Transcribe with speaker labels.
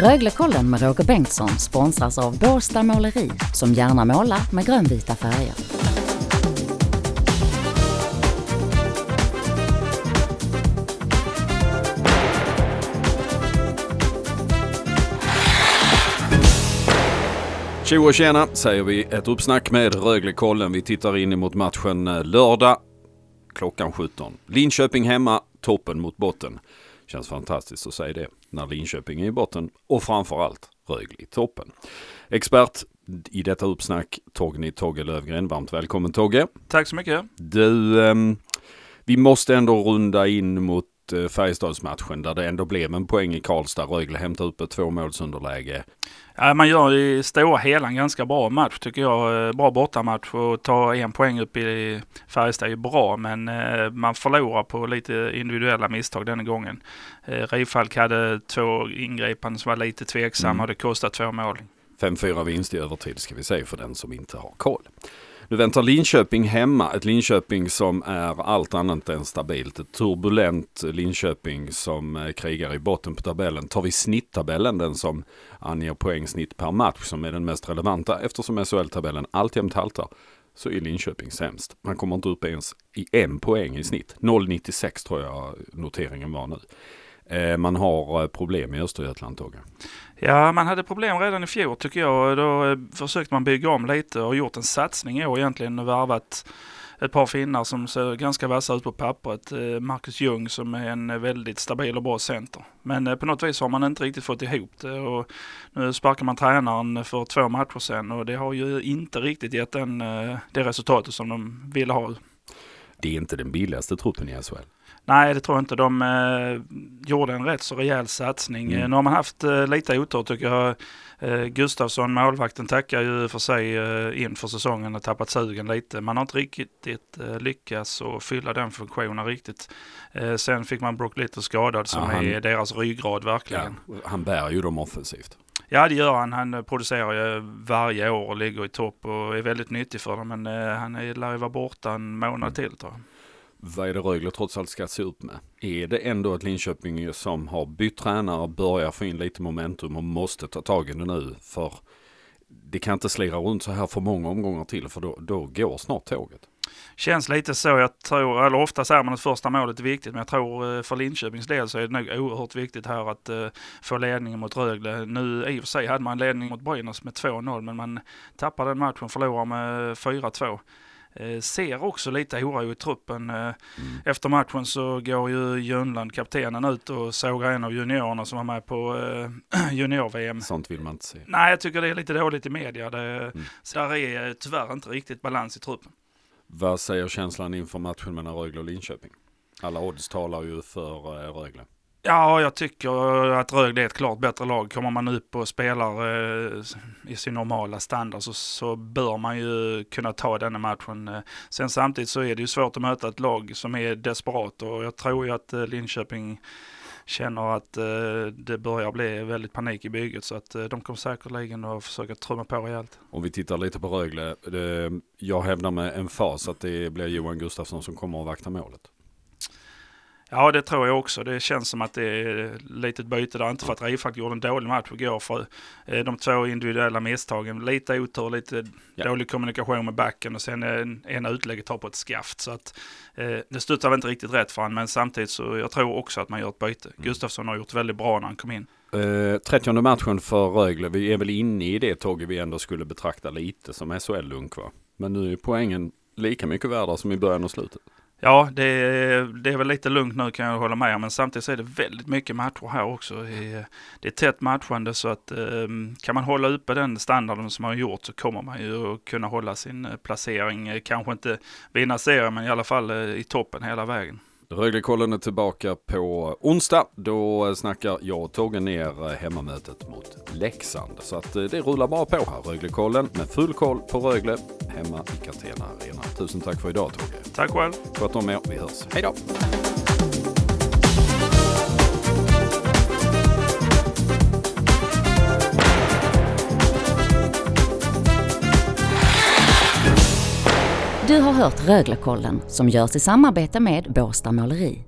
Speaker 1: Röglekollen med Roger Bengtsson sponsras av Båstad Måleri som gärna målar med grönvita färger.
Speaker 2: Tjo och tjena säger vi ett uppsnack med Röglekollen. Vi tittar in emot matchen eh, lördag klockan 17. Linköping hemma, toppen mot botten. Känns fantastiskt att säga det när Linköping är i botten och framförallt Rögle i toppen. Expert i detta uppsnack Torgny Togge Lövgren. Varmt välkommen Togge.
Speaker 3: Tack så mycket.
Speaker 2: Du, um, vi måste ändå runda in mot Färjestadsmatchen där det ändå blev en poäng i Karlstad. Rögle hämtade upp ett tvåmålsunderläge.
Speaker 3: Ja, man gör i stora hela en ganska bra match tycker jag. Eh, bra bortamatch och ta en poäng upp i Färjestad är bra men eh, man förlorar på lite individuella misstag denna gången. Eh, Rifalk hade två ingripanden som var lite tveksamma mm. och det kostade två mål.
Speaker 2: 5-4 vinst i övertid ska vi säga för den som inte har koll. Nu väntar Linköping hemma, ett Linköping som är allt annat än stabilt. Ett turbulent Linköping som eh, krigar i botten på tabellen. Tar vi snitttabellen, den som anger poängsnitt per match som är den mest relevanta eftersom SHL-tabellen alltjämt haltar så är Linköping sämst. Man kommer inte upp ens i en poäng i snitt. 0,96 tror jag noteringen var nu. Eh, man har eh, problem i Östergötland, Togge.
Speaker 3: Ja, man hade problem redan i fjol tycker jag. Då eh, försökte man bygga om lite och gjort en satsning i år egentligen och värvat ett par finnar som ser ganska vassa ut på pappret. Marcus Ljung som är en väldigt stabil och bra center. Men på något vis har man inte riktigt fått ihop det och nu sparkar man tränaren för två matcher sedan och det har ju inte riktigt gett den, det resultatet som de ville ha.
Speaker 2: Det är inte den billigaste truppen i SHL.
Speaker 3: Nej, det tror jag inte. De eh, gjorde en rätt så rejäl satsning. Mm. Nu har man haft eh, lite otur tycker jag. Eh, Gustafsson, målvakten, tackar ju för sig eh, inför säsongen och tappat sugen lite. Man har inte riktigt eh, lyckats att fylla den funktionen riktigt. Eh, sen fick man Brock Little skadad som ja, han, är deras ryggrad verkligen.
Speaker 2: Ja, han bär ju dem offensivt.
Speaker 3: Ja det gör han. Han producerar ju varje år och ligger i topp och är väldigt nyttig för dem. Men eh, han lär ju vara borta en månad mm. till tror jag
Speaker 2: vad är det Rögle trots allt ska se upp med? Är det ändå ett Linköping som har bytt tränare, börjar få in lite momentum och måste ta tag i det nu? För det kan inte slira runt så här för många omgångar till för då, då går snart tåget.
Speaker 3: Känns lite så. Jag tror, eller ofta säger man att första målet är viktigt, men jag tror eh, för Linköpings del så är det nog oerhört viktigt här att uh, få ledningen mot Rögle. Nu i och för sig hade man ledning mot Brynäs med 2-0, men man tappar den matchen, förlorar med 4-2. Eh, ser också lite oro i truppen. Eh, mm. Efter matchen så går ju Jönland, kaptenen, ut och sågar en av juniorerna som var med på eh, junior-VM.
Speaker 2: Sånt vill man inte se.
Speaker 3: Nej, jag tycker det är lite dåligt i media. Det, mm. Så där är tyvärr inte riktigt balans i truppen.
Speaker 2: Vad säger känslan inför matchen mellan Rögle och Linköping? Alla odds talar ju för eh, Rögle.
Speaker 3: Ja, jag tycker att Rögle är ett klart bättre lag. Kommer man upp och spelar eh, i sin normala standard så, så bör man ju kunna ta denna matchen. Eh, sen samtidigt så är det ju svårt att möta ett lag som är desperat och jag tror ju att eh, Linköping känner att eh, det börjar bli väldigt panik i bygget så att eh, de kommer säkerligen att försöka trumma på rejält.
Speaker 2: Om vi tittar lite på Rögle. Det, jag hävdar med en fas att det blir Johan Gustafsson som kommer att vakta målet.
Speaker 3: Ja, det tror jag också. Det känns som att det är lite byte där. Inte för att Rifalk gjorde en dålig match igår. För eh, de två individuella misstagen. Lite otur, lite ja. dålig kommunikation med backen och sen en, en utlägg tar på ett skaft. Så att eh, det studsar väl inte riktigt rätt för honom. Men samtidigt så jag tror också att man gör ett byte. Mm. Gustafsson har gjort väldigt bra när han kom in.
Speaker 2: Eh, 30 matchen för Rögle. Vi är väl inne i det tåget vi ändå skulle betrakta lite som SHL-lunk va? Men nu är poängen lika mycket värda som i början och slutet.
Speaker 3: Ja, det är, det är väl lite lugnt nu kan jag hålla med om. Men samtidigt så är det väldigt mycket matcher här också. Det är tätt matchande så att ehm, kan man hålla uppe den standarden som man har gjort så kommer man ju att kunna hålla sin eh, placering. Eh, kanske inte vinna serien men i alla fall eh, i toppen hela vägen.
Speaker 2: Röglekollen är tillbaka på onsdag. Då snackar jag och Tågen ner hemmamötet mot Leksand. Så att eh, det rullar bara på här. Röglekollen med full koll på Rögle hemma i Catena Arena. Tusen tack för idag Tåge.
Speaker 3: Tack själv.
Speaker 2: Sköt om er. Vi hörs. Hej då!
Speaker 1: Du har hört Röglekollen som görs i samarbete med Båstad Måleri.